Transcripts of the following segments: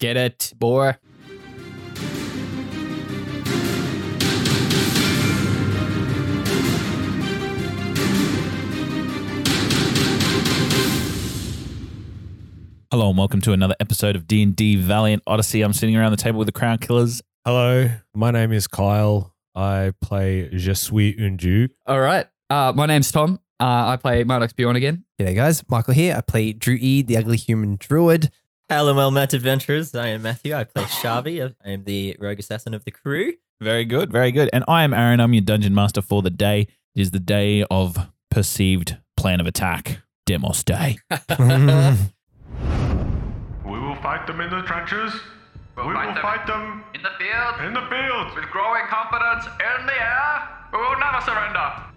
Get it, boy? Hello and welcome to another episode of D&D Valiant Odyssey. I'm sitting around the table with the Crown Killers. Hello, my name is Kyle. I play Je suis un dieu. All right. Uh, my name's Tom. Uh, I play Mardox Bjorn again. G'day guys, Michael here. I play Druid, the ugly human druid. Hello, Met Adventurers. I am Matthew. I play Shaavi. I am the rogue assassin of the crew. Very good, very good. And I am Aaron. I'm your dungeon master for the day. It is the day of perceived plan of attack. Demos Day. We will fight them in the trenches. we will fight them in the field in the field. with growing confidence in the air. We will never surrender.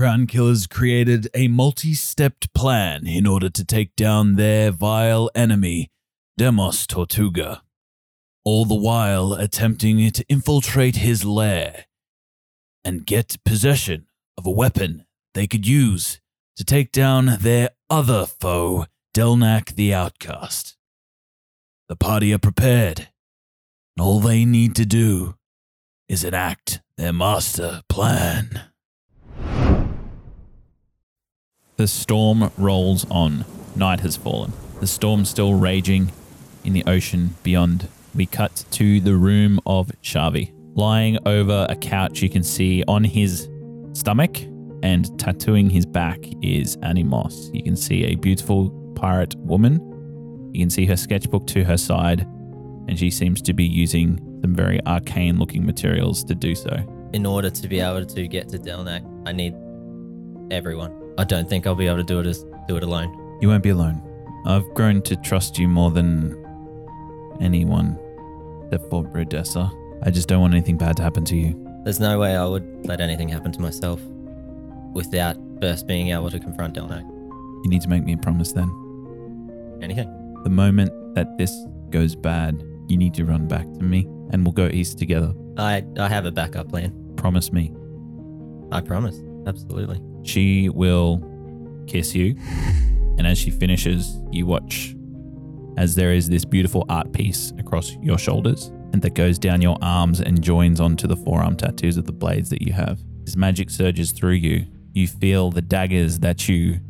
Crown Killers created a multi stepped plan in order to take down their vile enemy, Demos Tortuga, all the while attempting to infiltrate his lair and get possession of a weapon they could use to take down their other foe, Delnak the Outcast. The party are prepared. and All they need to do is enact their master plan. The storm rolls on. Night has fallen. The storm still raging in the ocean beyond. We cut to the room of Shaavi. Lying over a couch, you can see on his stomach and tattooing his back is Annie Moss. You can see a beautiful pirate woman. You can see her sketchbook to her side, and she seems to be using some very arcane looking materials to do so. In order to be able to get to Delnak, I need everyone. I don't think I'll be able to do it as do it alone. You won't be alone. I've grown to trust you more than anyone except for. I just don't want anything bad to happen to you. There's no way I would let anything happen to myself without first being able to confront Delnak. You need to make me a promise then. Anything. The moment that this goes bad, you need to run back to me and we'll go east together. I I have a backup plan. Promise me. I promise. Absolutely. She will kiss you, and as she finishes, you watch as there is this beautiful art piece across your shoulders and that goes down your arms and joins onto the forearm tattoos of the blades that you have. As magic surges through you, you feel the daggers that you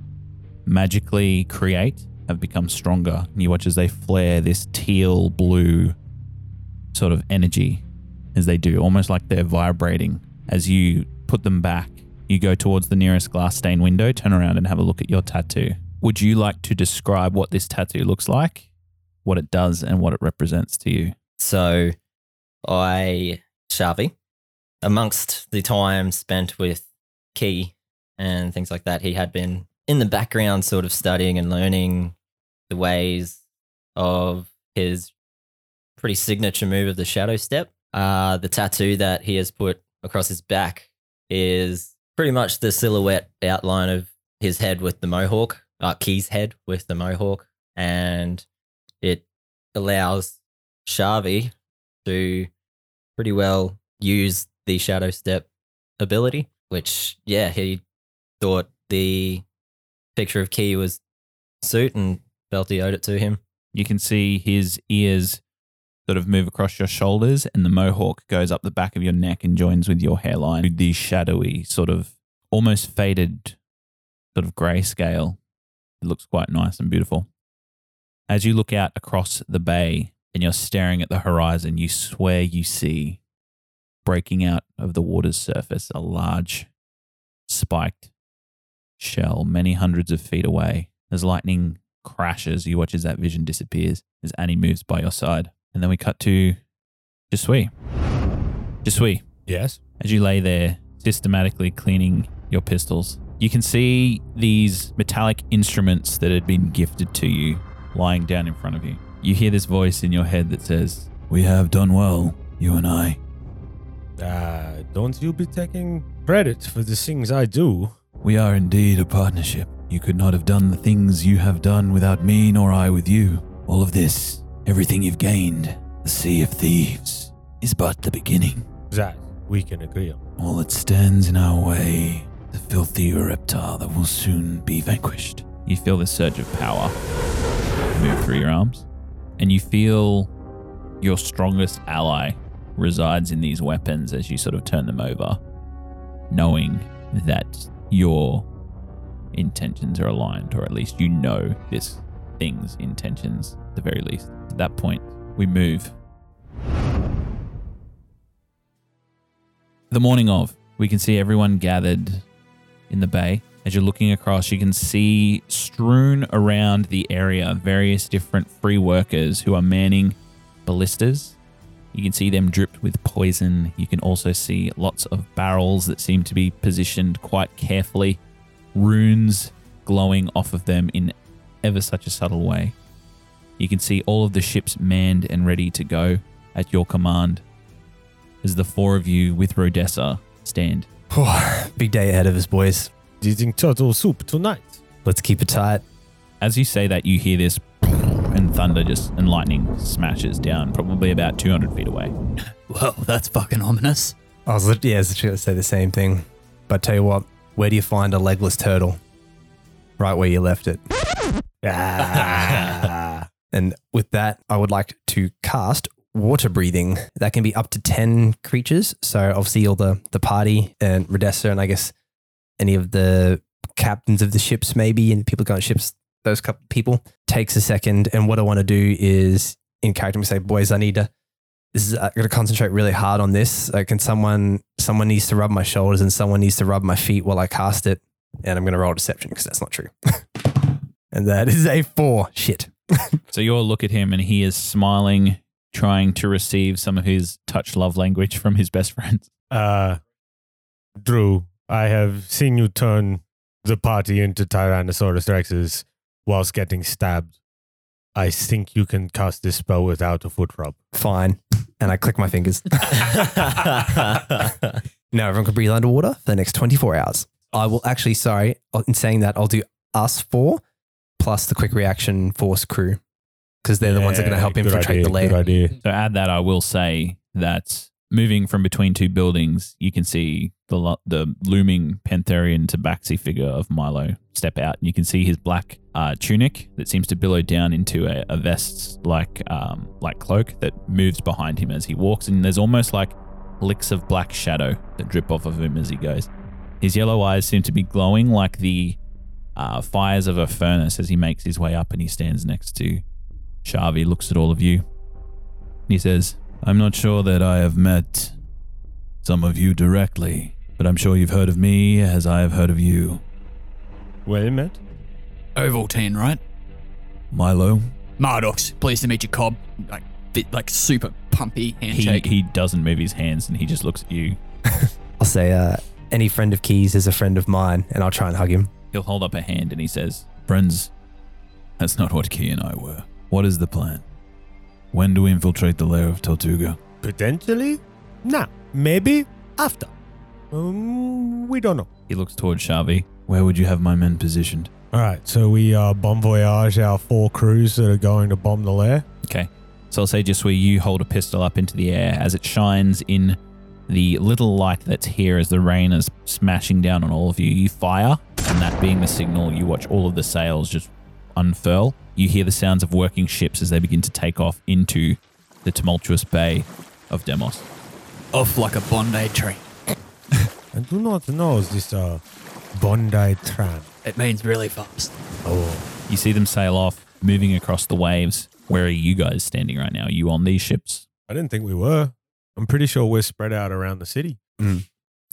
magically create have become stronger. And you watch as they flare this teal blue sort of energy as they do, almost like they're vibrating. As you put them back, you go towards the nearest glass stained window, turn around and have a look at your tattoo. Would you like to describe what this tattoo looks like, what it does, and what it represents to you? So I Shaavi, amongst the time spent with Key and things like that, he had been in the background sort of studying and learning the ways of his pretty signature move of the shadow step. Uh, the tattoo that he has put across his back is pretty much the silhouette outline of his head with the mohawk, uh, Key's head with the mohawk, and it allows Shaavi to pretty well use the shadow step ability, which yeah, he thought the picture of Key was suit and felt he owed it to him. You can see his ears sort of move across your shoulders, and the mohawk goes up the back of your neck and joins with your hairline. with The shadowy, sort of almost faded, sort of grayscale. It looks quite nice and beautiful. As you look out across the bay and you're staring at the horizon, you swear you see breaking out of the water's surface a large, spiked shell many hundreds of feet away. As lightning crashes, you watch as that vision disappears as Annie moves by your side. And then we cut to Jesui. Jesui, Yes. as you lay there systematically cleaning your pistols, you can see these metallic instruments that had been gifted to you lying down in front of you. You hear this voice in your head that says, We have done well, you and I. Uh, don't you be taking credit for the things I do. We are indeed a partnership. You could not have done the things you have done without me, nor I with you. All of this, everything you've gained, the Sea of Thieves, is but the beginning. That we can agree on. All that stands in our way, the filthy reptile that will soon be vanquished. You feel the surge of power. move through your arms, and you feel your strongest ally resides in these weapons as you sort of turn them over, knowing that your intentions are aligned, or at least you know this thing's intentions at the very least. At that point, we move. The morning of, we can see everyone gathered in the bay. As you're looking across, you can see strewn around the area various different free workers who are manning ballistas. You can see them dripped with poison. You can also see lots of barrels that seem to be positioned quite carefully, runes glowing off of them in ever such a subtle way. You can see all of the ships manned and ready to go at your command as the four of you with Rodessa stand. Big day ahead of us, boys. Eating turtle soup tonight. Let's keep it tight. As you say that, you hear this and thunder just and lightning smashes down, probably about 200 feet away. Well, that's fucking ominous. I was, lit- yeah, I was literally going to say the same thing. But tell you what, where do you find a legless turtle? Right where you left it. Ah. And with that, I would like to cast water breathing. That can be up to 10 creatures. So obviously all the, the party and Redessa and I guess any of the captains of the ships maybe and people going ships, those couple people takes a second. And what I want to do is in character, we say, boys, I need to, this is, I got to concentrate really hard on this. Like, can someone, someone needs to rub my shoulders and someone needs to rub my feet while I cast it. And I'm going to roll deception because that's not true. and that is a four. Shit. So you all look at him and he is smiling, trying to receive some of his touch love language from his best friends. Uh, Drew, I have seen you turn the party into Tyrannosaurus Rexes whilst getting stabbed. I think you can cast this spell without a foot rub. Fine. And I click my fingers. Now everyone can breathe underwater for the next 24 hours. I will actually, sorry, in saying that, I'll do us four plus the quick reaction force crew because they're the ones that are going to help Good infiltrate idea, the lair. Good idea. So add that, I will say that moving from between two buildings, you can see the lo- the looming Pantherian tabaxi figure of Milo step out, and you can see his black uh, tunic that seems to billow down into a, a vest like um, like cloak that moves behind him as he walks, and there's almost like licks of black shadow that drip off of him as he goes. His yellow eyes seem to be glowing like the uh, fires of a furnace as he makes his way up, and he stands next to Shaavi, looks at all of you. He says, I'm not sure that I have met some of you directly, but I'm sure you've heard of me as I have heard of you. Well met. Ovaltine, right? Milo? Mardox, pleased to meet you, Cobb. Like, bit, like super pumpy He, handshake. he doesn't move his hands and he just looks at you. I'll say, uh, any friend of Keys is a friend of mine, and I'll try and hug him. He'll hold up a hand and he says, Friends, that's not what Key and I were. What is the plan? When do we infiltrate the lair of Tortuga? Potentially? Now. Maybe after. Um, we don't know. He looks towards Shaavi. Where would you have my men positioned? All right, so we uh, bon voyage our four crews that are going to bomb the lair. Okay. So I'll say just where you hold a pistol up into the air as it shines in the little light that's here as the rain is smashing down on all of you. You fire, and that being the signal, you watch all of the sails just unfurl. You hear the sounds of working ships as they begin to take off into the tumultuous bay of Demos. Off like a Bondi tram. I do not know this uh, Bondi tram. It means really fast. Oh, You see them sail off, moving across the waves. Where are you guys standing right now? Are you on these ships? I didn't think we were. I'm pretty sure we're spread out around the city.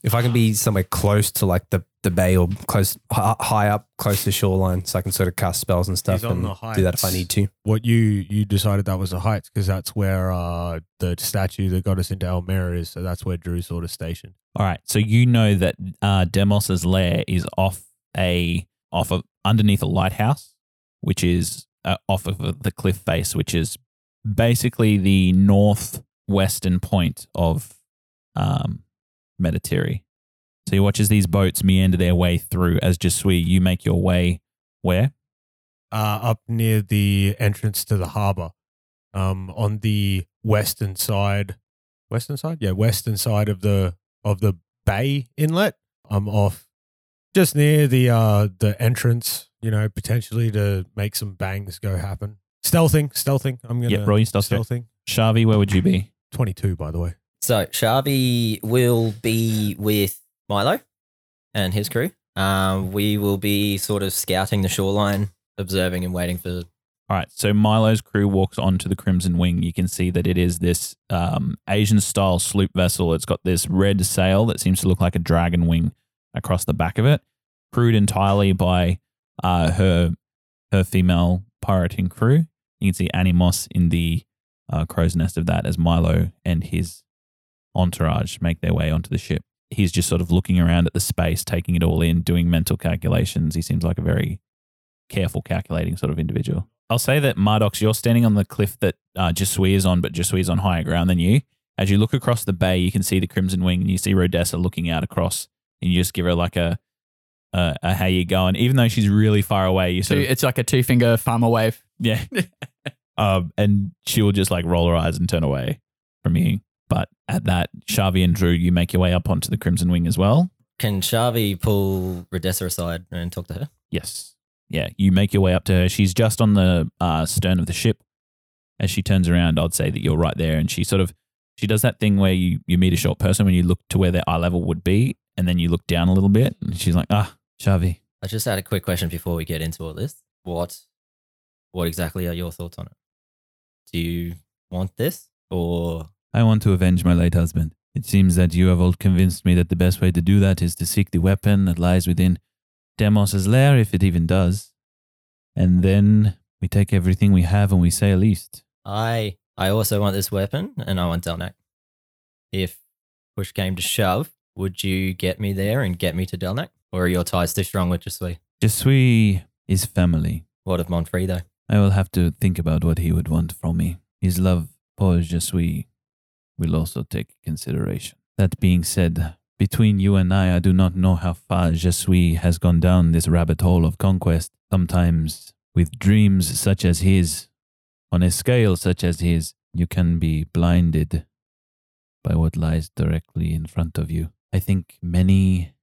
If I can be somewhere close to like the, the bay or close, hi- high up, close to shoreline, so I can sort of cast spells and stuff He's on and the do that if I need to. What you you decided that was the heights because that's where uh, the statue that got us into Elmira is. So that's where Drew's sort of stationed. All right, so you know that uh, Demos's lair is off a off of underneath a lighthouse, which is uh, off of the cliff face, which is basically the northwestern point of um, Metotiri. So you watch as these boats meander their way through. As Jesui, you make your way where? uh, up near the entrance to the harbor, um, on the western side. Western side, yeah, western side of the of the bay inlet. I'm off just near the uh the entrance. You know, potentially to make some bangs go happen. Stealthing, stealthing. I'm gonna Yeah, roll your stealth stealthing. Shaavi, where would you be? Twenty-two, by the way. So Shaavi will be with Milo and his crew. Um, we will be sort of scouting the shoreline, observing and waiting for. All right. So Milo's crew walks onto the Crimson Wing. You can see that it is this um, Asian style sloop vessel. It's got this red sail that seems to look like a dragon wing across the back of it, crewed entirely by uh, her her female pirating crew. You can see Annie Moss in the uh, crow's nest of that as Milo and his entourage make their way onto the ship. He's just sort of looking around at the space, taking it all in, doing mental calculations. He seems like a very careful, calculating sort of individual. I'll say that Mardox, you're standing on the cliff that uh, Jesui is on, but Jesui is on higher ground than you. As you look across the bay, you can see the Crimson Wing, and you see Rodessa looking out across, and you just give her like a, a, a how you going, even though she's really far away. You So sort of, it's like a two finger farmer wave. yeah, um, and she will just like roll her eyes and turn away from you. But at that, Shaavi and Drew, you make your way up onto the Crimson Wing as well. Can Shaavi pull Redessa aside and talk to her? Yes. Yeah, you make your way up to her. She's just on the uh, stern of the ship. As she turns around, I'd say that you're right there, and she sort of she does that thing where you you meet a short person when you look to where their eye level would be, and then you look down a little bit, and she's like, "Ah, Shaavi, I just had a quick question before we get into all this. What, what exactly are your thoughts on it? Do you want this, or I want to avenge my late husband. It seems that you have all convinced me that the best way to do that is to seek the weapon that lies within Demos's lair, if it even does, and then we take everything we have and we sail east." I? I also want this weapon, and I want Delnak. If push came to shove, would you get me there and get me to Delnak, or are your ties too strong with Jesui? Jesui is family. What of Montfrey though? I will have to think about what he would want from me. His love for Jesui will also take consideration. That being said, between you and I, I do not know how far Jesui has gone down this rabbit hole of conquest. Sometimes, with dreams such as his, on a scale such as his, you can be blinded by what lies directly in front of you. I think many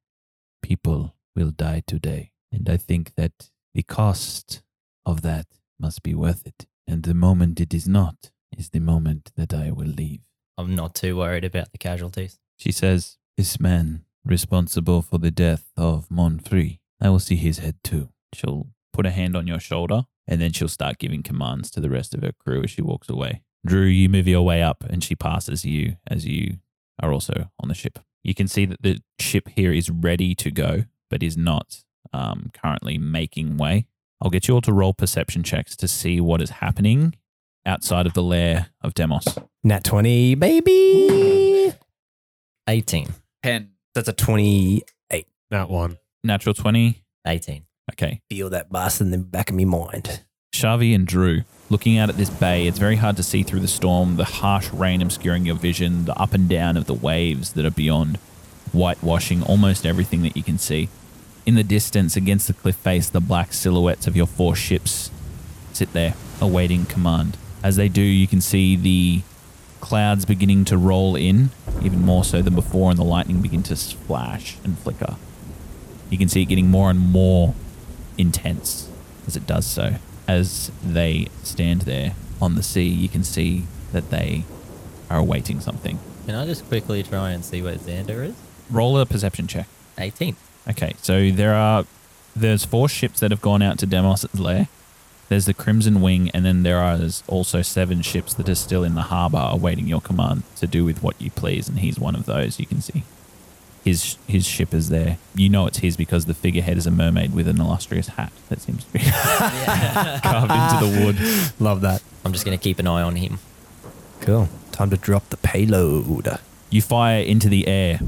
people will die today, and I think that the cost of that must be worth it. And the moment it is not is the moment that I will leave. I'm not too worried about the casualties. She says, This man responsible for the death of Monfrey, I will see his head too. She'll put a hand on your shoulder and then she'll start giving commands to the rest of her crew as she walks away. Drew, you move your way up and she passes you as you are also on the ship. You can see that the ship here is ready to go, but is not um, currently making way. I'll get you all to roll perception checks to see what is happening outside of the lair of Demos. Nat 20, baby. 18. 10. That's a 20. That one. Natural 20. 18. Okay. Feel that bastard in the back of me mind. Shaavi and Drew, looking out at this bay, it's very hard to see through the storm, the harsh rain obscuring your vision, the up and down of the waves that are beyond, whitewashing almost everything that you can see. In the distance, against the cliff face, the black silhouettes of your four ships sit there, awaiting command. As they do, you can see the clouds beginning to roll in, even more so than before, and the lightning begin to flash and flicker. You can see it getting more and more intense as it does so. As they stand there on the sea, you can see that they are awaiting something. Can I just quickly try and see where Xander is? Roll a perception check. 18. Okay, so there are there's four ships that have gone out to Demos's lair. There's the Crimson Wing, and then there are also seven ships that are still in the harbour awaiting your command to do with what you please, and he's one of those. You can see his his ship is there. You know it's his because the figurehead is a mermaid with an illustrious hat that seems to be carved into the wood. Love that. I'm just going to keep an eye on him. Cool. Time to drop the payload. You fire into the air,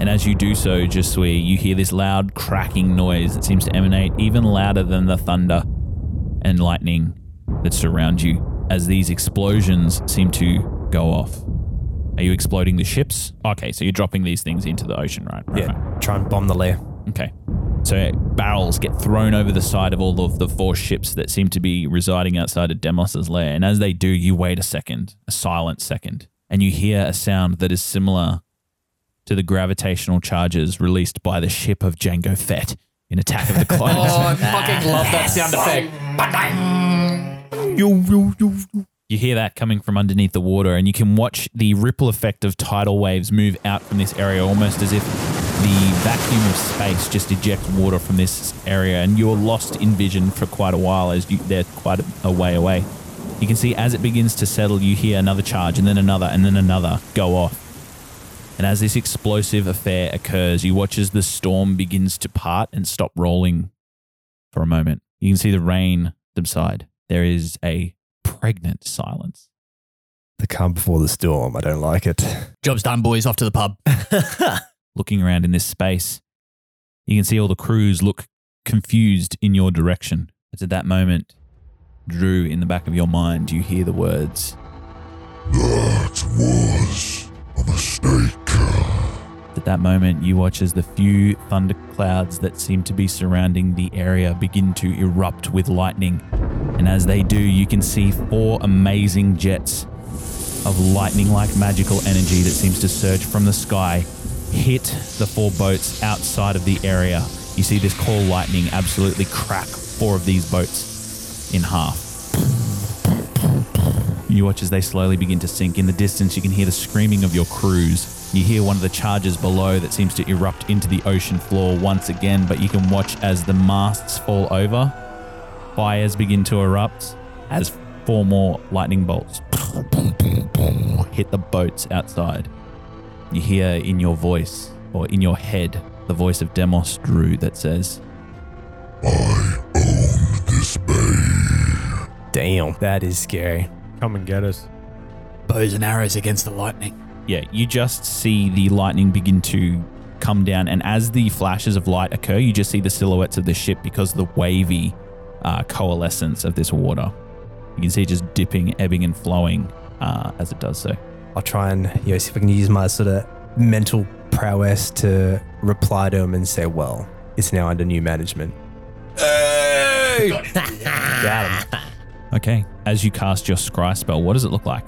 and as you do so, Jesui, you hear this loud cracking noise that seems to emanate even louder than the thunder and lightning that surround you as these explosions seem to go off. Are you exploding the ships? Okay, so you're dropping these things into the ocean, right? right Yeah. right. Try and bomb the lair. Okay. So barrels get thrown over the side of all of the four ships that seem to be residing outside of Demos's lair. And as they do, you wait a second, a silent second, and you hear a sound that is similar to the gravitational charges released by the ship of Jango Fett in Attack of the Clones. Oh, I fucking love that sound effect. You hear that coming from underneath the water, and you can watch the ripple effect of tidal waves move out from this area almost as if the vacuum of space just ejects water from this area, and you're lost in vision for quite a while as you, they're quite a, a way away. You can see as it begins to settle, you hear another charge, and then another, and then another go off. And as this explosive affair occurs, you watch as the storm begins to part and stop rolling for a moment. You can see the rain subside. There is a pregnant silence. The calm before the storm. I don't like it. Job's done, boys. Off to the pub. Looking around in this space, you can see all the crews look confused in your direction. It's at that moment, Drew, in the back of your mind, you hear the words That was a mistake. At that moment, you watch as the few thunderclouds that seem to be surrounding the area begin to erupt with lightning. And as they do, you can see four amazing jets of lightning like magical energy that seems to surge from the sky hit the four boats outside of the area. You see this call lightning absolutely crack four of these boats in half. You watch as they slowly begin to sink. In the distance, you can hear the screaming of your crews. You hear one of the charges below that seems to erupt into the ocean floor once again, but you can watch as the masts fall over, fires begin to erupt, as four more lightning bolts hit the boats outside. You hear in your voice, or in your head, the voice of Demos Drew that says, I own this bay. Damn, that is scary. Come and get us. Bows and arrows against the lightning. yeah, you just see the lightning begin to come down, and as the flashes of light occur, you just see the silhouettes of the ship because of the wavy uh, coalescence of this water. You can see it just dipping, ebbing, and flowing uh, as it does so. I'll try and you know see if I can use my sort of mental prowess to reply to him and say, "Well, it's now under new management." Got him. Okay, as you cast your scry spell, what does it look like?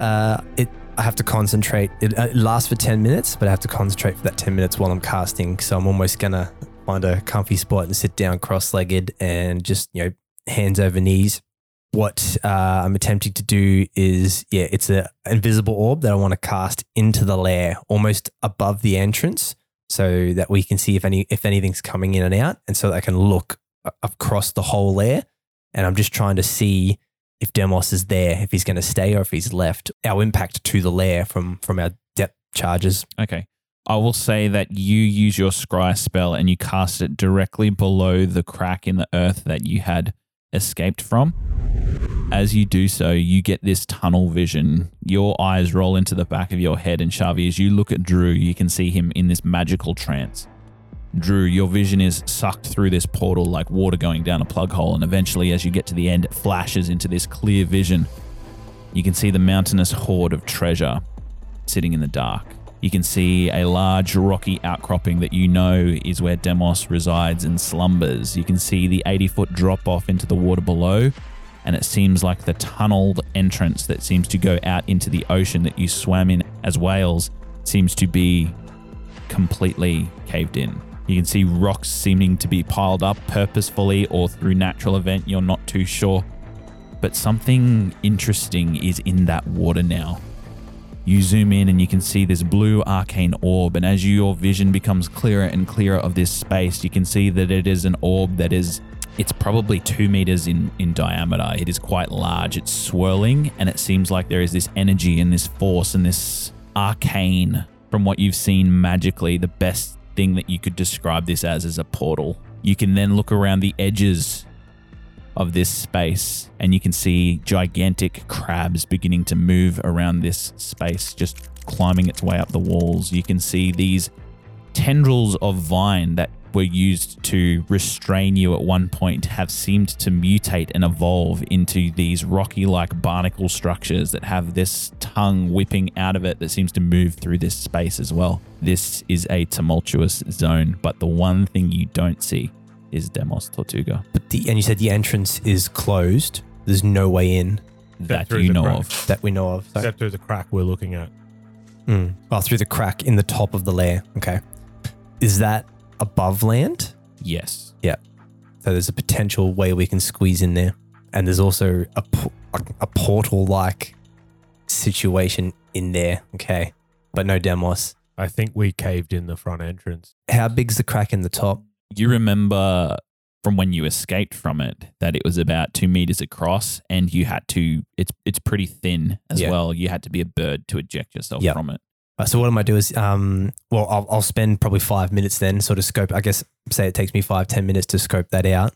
Uh, it. I have to concentrate. It, uh, it lasts for ten minutes, but I have to concentrate for that ten minutes while I'm casting. So I'm almost gonna find a comfy spot and sit down cross-legged and just you know hands over knees. What uh, I'm attempting to do is, yeah, it's an invisible orb that I want to cast into the lair, almost above the entrance, so that we can see if any if anything's coming in and out, and so that I can look across the whole lair. And I'm just trying to see if Demos is there, if he's going to stay or if he's left. Our impact to the lair from from our depth charges. Okay. I will say that you use your scry spell and you cast it directly below the crack in the earth that you had escaped from. As you do so, you get this tunnel vision. Your eyes roll into the back of your head, and Shaavi, as you look at Drew, you can see him in this magical trance. Drew, your vision is sucked through this portal like water going down a plug hole, and eventually, as you get to the end, it flashes into this clear vision. You can see the mountainous hoard of treasure sitting in the dark. You can see a large rocky outcropping that you know is where Demos resides and slumbers. You can see the 80 foot drop off into the water below, and it seems like the tunneled entrance that seems to go out into the ocean that you swam in as whales seems to be completely caved in. You can see rocks seeming to be piled up purposefully or through natural event, you're not too sure. But something interesting is in that water now. You zoom in and you can see this blue arcane orb, and as your vision becomes clearer and clearer of this space, you can see that it is an orb that is it's probably two meters in, in diameter. It is quite large. It's swirling, and it seems like there is this energy and this force and this arcane from what you've seen magically. The best thing that you could describe this as is a portal. You can then look around the edges of this space and you can see gigantic crabs beginning to move around this space, just climbing its way up the walls. You can see these tendrils of vine that were used to restrain you at one point have seemed to mutate and evolve into these rocky like barnacle structures that have this tongue whipping out of it that seems to move through this space as well. This is a tumultuous zone, but the one thing you don't see is Demos Tortuga But the and you said the entrance is closed. There's no way in that you know crack. of. that we know of. So, Except through the crack we're looking at. mm. Oh, through the crack in the top of the lair. Okay. Is that above land? Yes. Yeah. So there's a potential way we can squeeze in there and there's also a a portal like situation in there. Okay, but no Demos. I think we caved in the front entrance. How big's the crack in the top? You remember from when you escaped from it that it was about two meters across, and you had to. It's it's pretty thin as Yeah. well. You had to be a bird to eject yourself Yep. from it. So what I might do is, um, well, I'll, I'll spend probably five minutes then, sort of scope. I guess say it takes me five ten minutes to scope that out.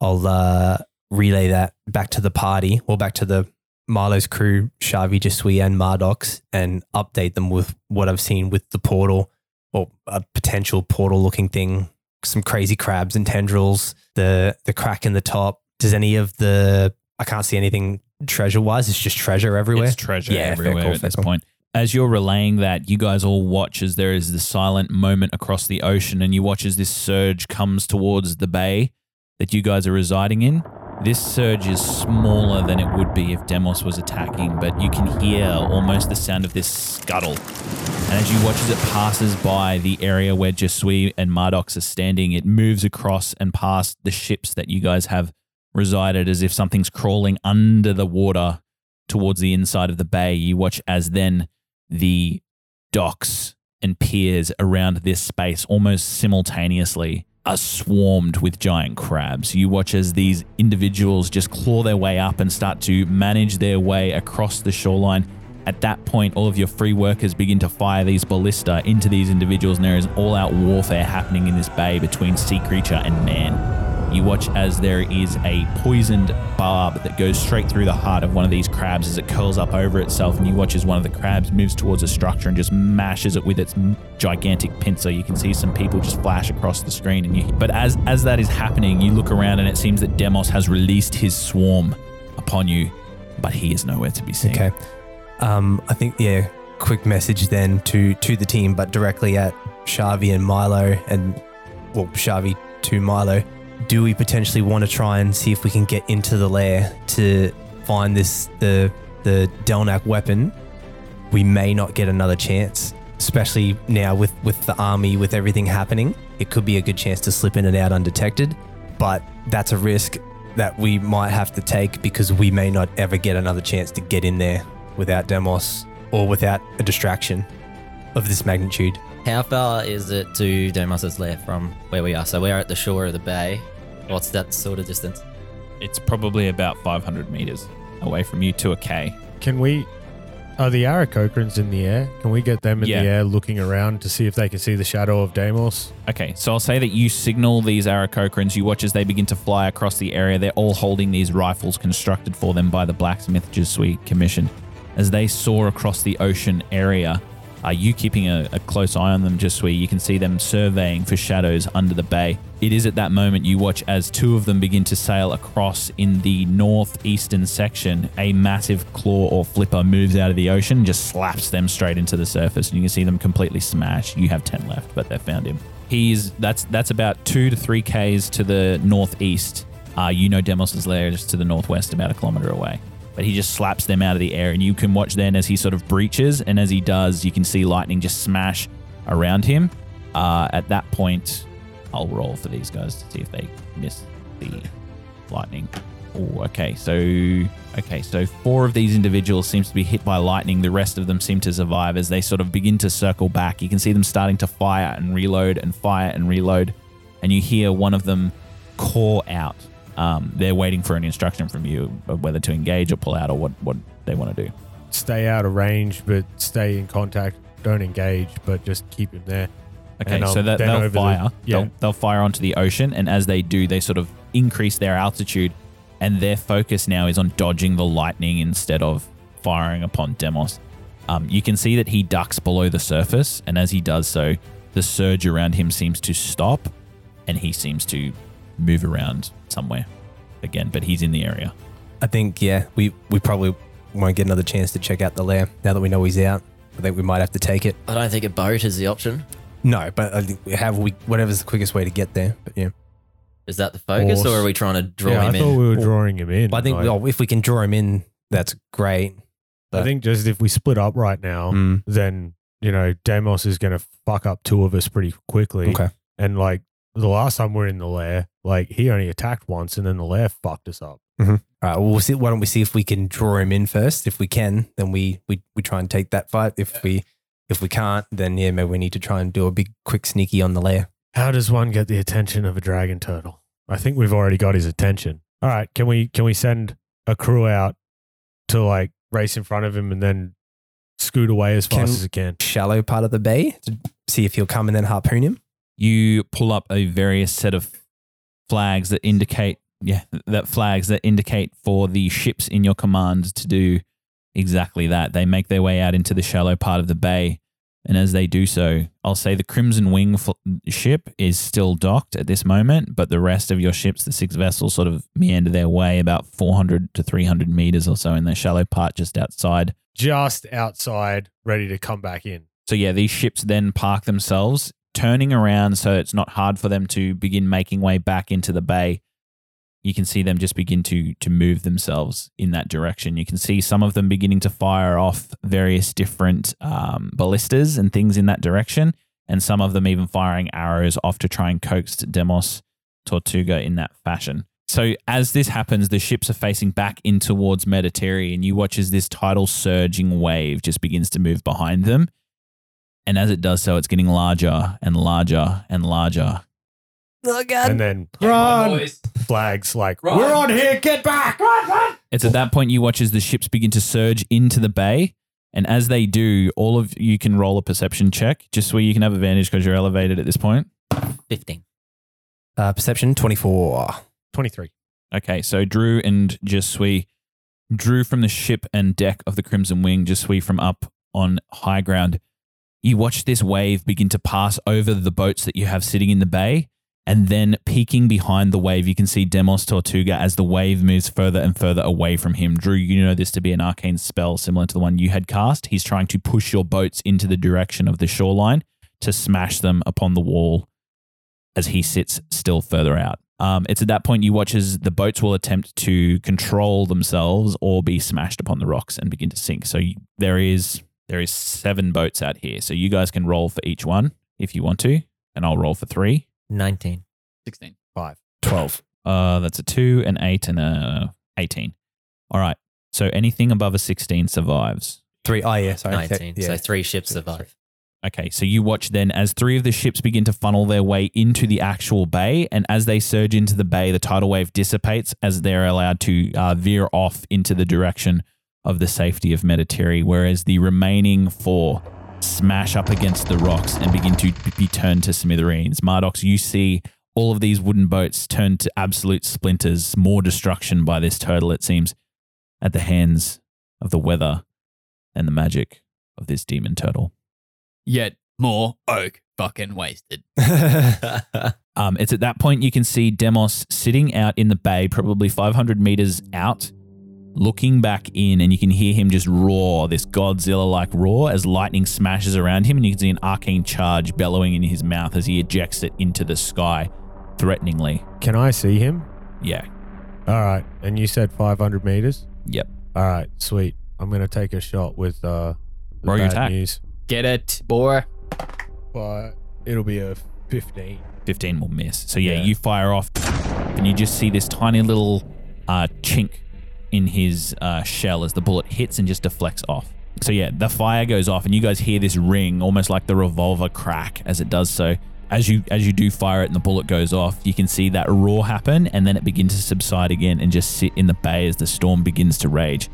I'll uh, relay that back to the party, or back to the Milo's crew, Shaavi, Jesui, and Mardox, and update them with what I've seen with the portal or a potential portal-looking thing. Some crazy crabs and tendrils. The the crack in the top. Does any of the I can't see anything treasure-wise. It's just treasure everywhere. It's treasure Yeah, everywhere call, at this call. point. As you're relaying that, you guys all watch as there is the silent moment across the ocean, and you watch as this surge comes towards the bay that you guys are residing in. This surge is smaller than it would be if Demos was attacking, but you can hear almost the sound of this scuttle. And as you watch as it passes by the area where Jesui and Mardox are standing, it moves across and past the ships that you guys have resided as if something's crawling under the water towards the inside of the bay. You watch as then the docks and piers around this space almost simultaneously are swarmed with giant crabs. You watch as these individuals just claw their way up and start to manage their way across the shoreline. At that point, all of your free workers begin to fire these ballista into these individuals, and there is all out warfare happening in this bay between sea creature and man. You watch as there is a poisoned barb that goes straight through the heart of one of these crabs as it curls up over itself, and you watch as one of the crabs moves towards a structure and just mashes it with its gigantic pincer. You can see some people just flash across the screen, and you. But as as that is happening, you look around and it seems that Demos has released his swarm upon you, but he is nowhere to be seen. Okay. Um, I think yeah. Quick message then to to the team, but directly at Shaavi and Milo, and well, Shaavi to Milo. Do we potentially want to try and see if we can get into the lair to find this the the Delnak weapon? We may not get another chance, especially now with with the army with everything happening. It could be a good chance to slip in and out undetected, but that's a risk that we might have to take because we may not ever get another chance to get in there without Demos or without a distraction of this magnitude. How far is it to Demos's lair from where we are? So we're at the shore of the bay. What's that sort of distance? It's probably about 500 meters away from you to a K. Can we? Are the Aarakocrans in the air? Can we get them in Yeah. the air looking around to see if they can see the shadow of Demos? Okay, so I'll say that you signal these Aarakocrans. You watch as they begin to fly across the area. They're all holding these rifles constructed for them by the Blacksmith Jesuit Commission. As they soar across the ocean area, are you keeping a, a close eye on them, just where You can see them surveying for shadows under the bay. It is at that moment you watch as two of them begin to sail across in the northeastern section. A massive claw or flipper moves out of the ocean just slaps them straight into the surface. And you can see them completely smash. You have 10 left, but they've found him. He's that's that's about two to three Ks to the northeast. Uh, you know Demos's lair is to the northwest, about a kilometer away. But he just slaps them out of the air, and you can watch then as he sort of breaches, and as he does, you can see lightning just smash around him. Uh, at that point, I'll roll for these guys to see if they miss the lightning. Oh, okay. So, okay. So four of these individuals seems to be hit by lightning. The rest of them seem to survive as they sort of begin to circle back. You can see them starting to fire and reload and fire and reload, and you hear one of them call out. Um, they're waiting for an instruction from you of whether to engage or pull out or what what they want to do. Stay out of range, but stay in contact. Don't engage, but just keep him there. Okay, And, um, so that they'll over the- fire. yeah. They'll, they'll fire onto the ocean, and as they do, they sort of increase their altitude, and their focus now is on dodging the lightning instead of firing upon Demos. Um, you can see that he ducks below the surface, and as he does so, the surge around him seems to stop, and he seems to move around somewhere again, but he's in the area. I think yeah, we we probably won't get another chance to check out the lair now that we know he's out. I think we might have to take it. I don't think a boat is the option. No, but I think we have we whatever's the quickest way to get there. But yeah, Is that the focus, Horse. or are we trying to draw yeah, him I thought in? we were drawing him in. but I think Like, well, if we can draw him in, that's great. I think just if we split up right now, Mm, then you know Demos is going to fuck up two of us pretty quickly. okay. And like the last time we are in the lair, like he only attacked once, and then the lair fucked us up. Mm-hmm. All right. Well, we'll see. Why don't we see if we can draw him in first? If we can, then we we, we try and take that fight. If we if we can't, then yeah, maybe we need to try and do a big quick sneaky on the lair. How does one get the attention of a dragon turtle? I think we've already got his attention. All right, can we can we send a crew out to like race in front of him and then scoot away as fast Can- as it can? Shallow part of the bay to see if he'll come and then harpoon him. you pull up a various set of flags that indicate yeah that flags that indicate for the ships in your command to do exactly that they make their way out into the shallow part of the bay and as they do so i'll say the crimson wing fl- ship is still docked at this moment but the rest of your ships the six vessels sort of meander their way about 400 to 300 meters or so in the shallow part just outside Just outside, ready to come back in. so yeah, these ships then park themselves, turning around so it's not hard for them to begin making way back into the bay. You can see them just begin to to move themselves in that direction. You can see some of them beginning to fire off various different um, ballistas and things in that direction, and some of them even firing arrows off to try and coax Demos Tortuga in that fashion. So as this happens, the ships are facing back in towards Metotiri, you watch as this tidal surging wave just begins to move behind them. And as it does so, it's getting larger and larger and larger. Oh God! And then run flags like Run. we're on here, get back. It's at that point you watch as the ships begin to surge into the bay. And as they do, all of you can roll a perception check just where you can have advantage because you're elevated at this point. 15. Uh, perception twenty four. 23. Okay, so Drew and Jesui, Drew from the ship and deck of the Crimson Wing, Jesui from up on high ground. You watch this wave begin to pass over the boats that you have sitting in the bay, and then peeking behind the wave, you can see Demos Tortuga as the wave moves further and further away from him. Drew, you know this to be an arcane spell similar to the one you had cast. He's trying to push your boats into the direction of the shoreline to smash them upon the wall as he sits still further out. Um, it's at that point you watch as the boats will attempt to control themselves or be smashed upon the rocks and begin to sink. So there is there is seven boats out here. So you guys can roll for each one if you want to, and I'll roll for three. 19. 16. 5. 12. Uh, that's a two, an eight, and a eighteen. All right. So anything above a sixteen survives. Three. Oh, yeah. Sorry. 19. Yeah. So three ships survive. Okay, so you watch then as three of the ships begin to funnel their way into the actual bay, and as they surge into the bay, the tidal wave dissipates as they're allowed to uh, veer off into the direction of the safety of Metotiri, whereas the remaining four smash up against the rocks and begin to be turned to smithereens. Mardox, you see all of these wooden boats turn to absolute splinters, more destruction by this turtle, it seems, at the hands of the weather and the magic of this demon turtle. Yet more oak fucking wasted. Um, it's at that point you can see Demos sitting out in the bay, probably 500 meters out, looking back in, and you can hear him just roar this Godzilla like roar as lightning smashes around him, and you can see an arcane charge bellowing in his mouth as he ejects it into the sky threateningly. Can I see him? Yeah. All right. And you said 500 meters? Yep. All right. Sweet. I'm going to take a shot with uh, the Roll your bad attack. news. Get it, boy. But it'll be a 15. 15 will miss. So yeah, Yeah. you fire off, and you just see this tiny little uh, chink in his uh, shell as the bullet hits and just deflects off. So yeah, the fire goes off, and you guys hear this ring, almost like the revolver crack as it does so. As you as you do fire it and the bullet goes off, you can see that roar happen, and then it begins to subside again and just sit in the bay as the storm begins to rage.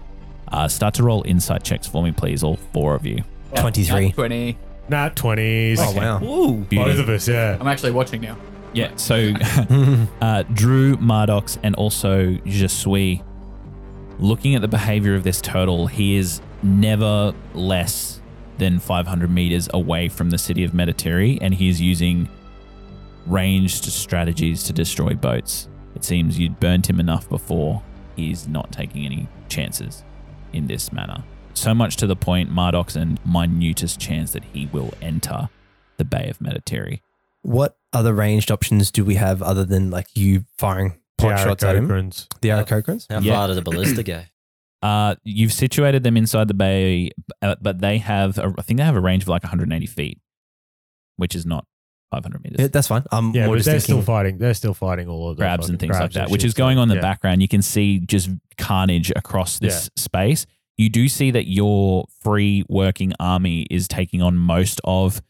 Uh, start to roll insight checks for me, please, all four of you. 23. 20. Nat 20s. Oh, wow. Beauty. Both of us, yeah. I'm actually watching now. Yeah, so uh, Drew, Mardox, and also Jesui, looking at the behavior of this turtle, he is never less than 500 meters away from the city of Metotiri, and he is using ranged strategies to destroy boats. It seems you'd burnt him enough before. He's not taking any chances in this manner. So much to the point, Mardox and minutest chance that he will enter the Bay of Metotiri. What other ranged options do we have other than like you firing pot shots at him? Aarakocrans. The Aarakocrans? How Yeah. far does a ballista go? Uh, you've situated them inside the bay, uh, but they have, a, I think they have a range of like 180 feet, which is not 500 meters. Yeah, that's fine. I'm Yeah, more but just they're thinking. still fighting. They're still fighting all of the crabs and fucking things like crabs that, and which shit, is going so, on in the yeah. background. You can see just carnage across this space. You do see that your free working army is taking on most of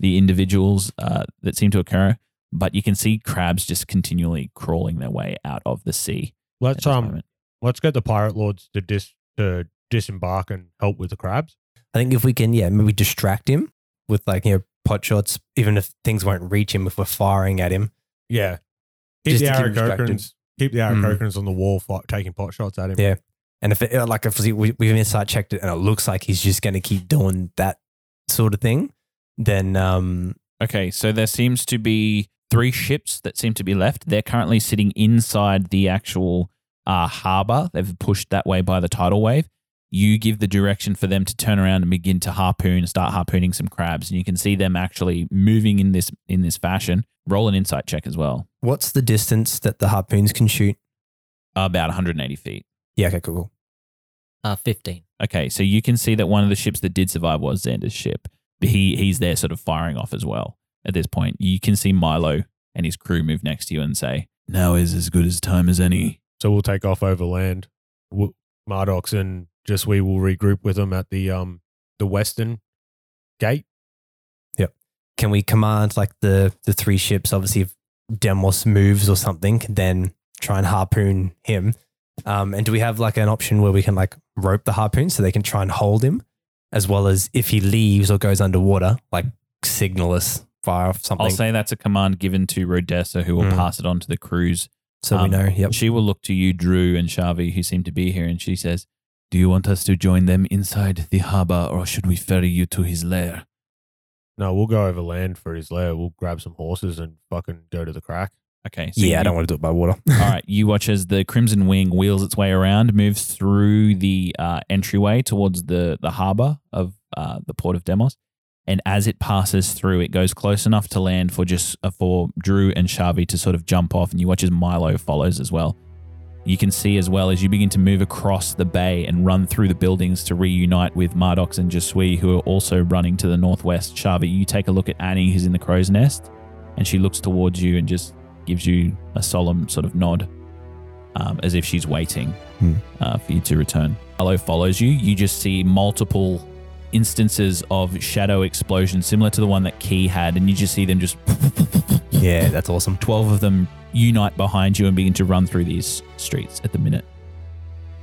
the individuals uh, that seem to occur, but you can see crabs just continually crawling their way out of the sea. Let's um, moment. let's get the pirate lords to dis to disembark and help with the crabs. I think if we can, yeah, maybe distract him with like, you know, pot shots, even if things won't reach him, if we're firing at him. Yeah, keep Just the to keep him distracted. Keep the Mm. Aarakocrans on the wall, fight, taking pot shots at him. Yeah. And if it, uh, like, if we, we've inside checked it and it looks like he's just going to keep doing that sort of thing, then, um, Okay, so there seems to be three ships that seem to be left. They're currently sitting inside the actual uh, harbor. They've pushed that way by the tidal wave. You give the direction for them to turn around and begin to harpoon, start harpooning some crabs, and you can see them actually moving in this in this fashion. Roll an insight check as well. what's the distance that the harpoons can shoot? About 180 feet. Yeah, okay, cool. cool. Uh, 15. Okay, so you can see that one of the ships that did survive was Xander's ship. He he's there, sort of firing off as well. At this point, you can see Milo and his crew move next to you and say, "Now is as good as time as any." So we'll take off overland. We'll, Mardox and just we will regroup with them at the um the western gate. Yep. Can we command like the, the three ships? Obviously, if Demos moves or something, then try and harpoon him. Um, and do we have like an option where we can like rope the harpoon so they can try and hold him, as well as if he leaves or goes underwater, like signal us, fire off something, I'll say that's a command given to Rodessa, who will Mm. pass it on to the crews. so we um, know. Yep. She will look to you, Drew and Shaavi, who seem to be here, and she says, "Do you want us to join them inside the harbor, or should we ferry you to his lair?" No, we'll go overland for his lair. We'll grab some horses and fucking go to the crack. Okay. So yeah, I don't want to do it by water. All right, you watch as the Crimson Wing wheels its way around, moves through the uh, entryway towards the the harbor of uh, the port of Demos, and as it passes through, it goes close enough to land for just uh, for Drew and Shaavi to sort of jump off, and you watch as Milo follows as well. You can see as well as you begin to move across the bay and run through the buildings to reunite with Mardox and Jesui, who are also running to the northwest. Shaavi, you take a look at Annie, who's in the crow's nest, and she looks towards you and just gives you a solemn sort of nod, um, as if she's waiting Hmm. uh, for you to return. Hello follows you. You just see multiple instances of shadow explosions similar to the one that Key had, and you just see them just yeah, that's awesome. 12 of them unite behind you and begin to run through these streets at the minute.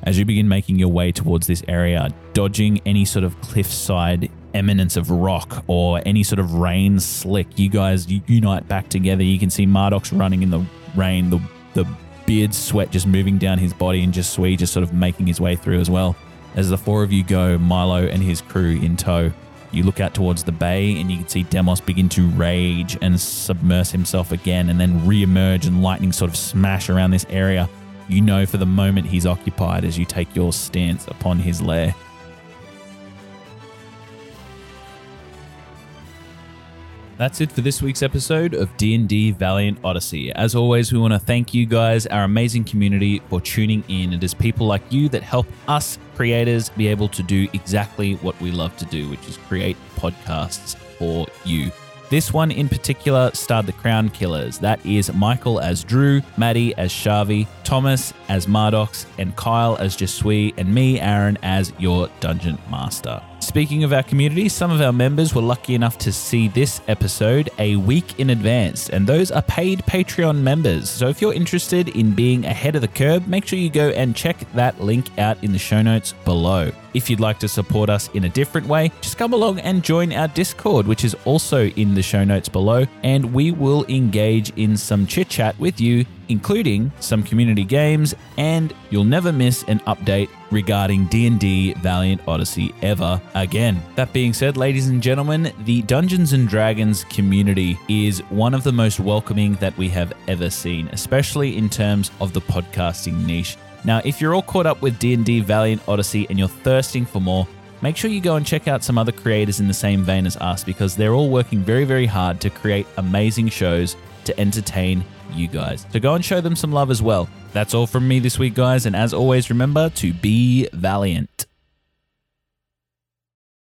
As you begin making your way towards this area, dodging any sort of cliffside eminence of rock or any sort of rain slick, you guys unite back together. You can see Mardox running in the rain, the, the beard sweat just moving down his body, and Jesui just sort of making his way through as well. As the four of you go, Milo and his crew in tow, you look out towards the bay and you can see Demos begin to rage and submerse himself again and then re-emerge and lightning sort of smash around this area. You know for the moment he's occupied as you take your stance upon his lair. That's it for this week's episode of D&D Valiant Odyssey. As always, we want to thank you guys, our amazing community, for tuning in. It is people like you that help us creators be able to do exactly what we love to do, which is create podcasts for you. This one in particular starred the Crown Killers. That is Michael as Drew, Matty as Shaavi, Thomas as Mardox, and Kyle as Jesui, and me, Aaron, as your Dungeon Master. Speaking of our community, some of our members were lucky enough to see this episode a week in advance, and those are paid Patreon members. So if you're interested in being ahead of the curve, make sure you go and check that link out in the show notes below. If you'd like to support us in a different way, just come along and join our Discord, which is also in the show notes below, and we will engage in some chit chat with you, including some community games, and you'll never miss an update regarding D&D Valiant Odyssey ever again. That being said, ladies and gentlemen, the Dungeons and Dragons community is one of the most welcoming that we have ever seen, especially in terms of the podcasting niche. Now, if you're all caught up with D&D Valiant Odyssey and you're thirsting for more, make sure you go and check out some other creators in the same vein as us because they're all working very, very hard to create amazing shows to entertain you guys. So go and show them some love as well. That's all from me this week, guys. And as always, remember to be valiant.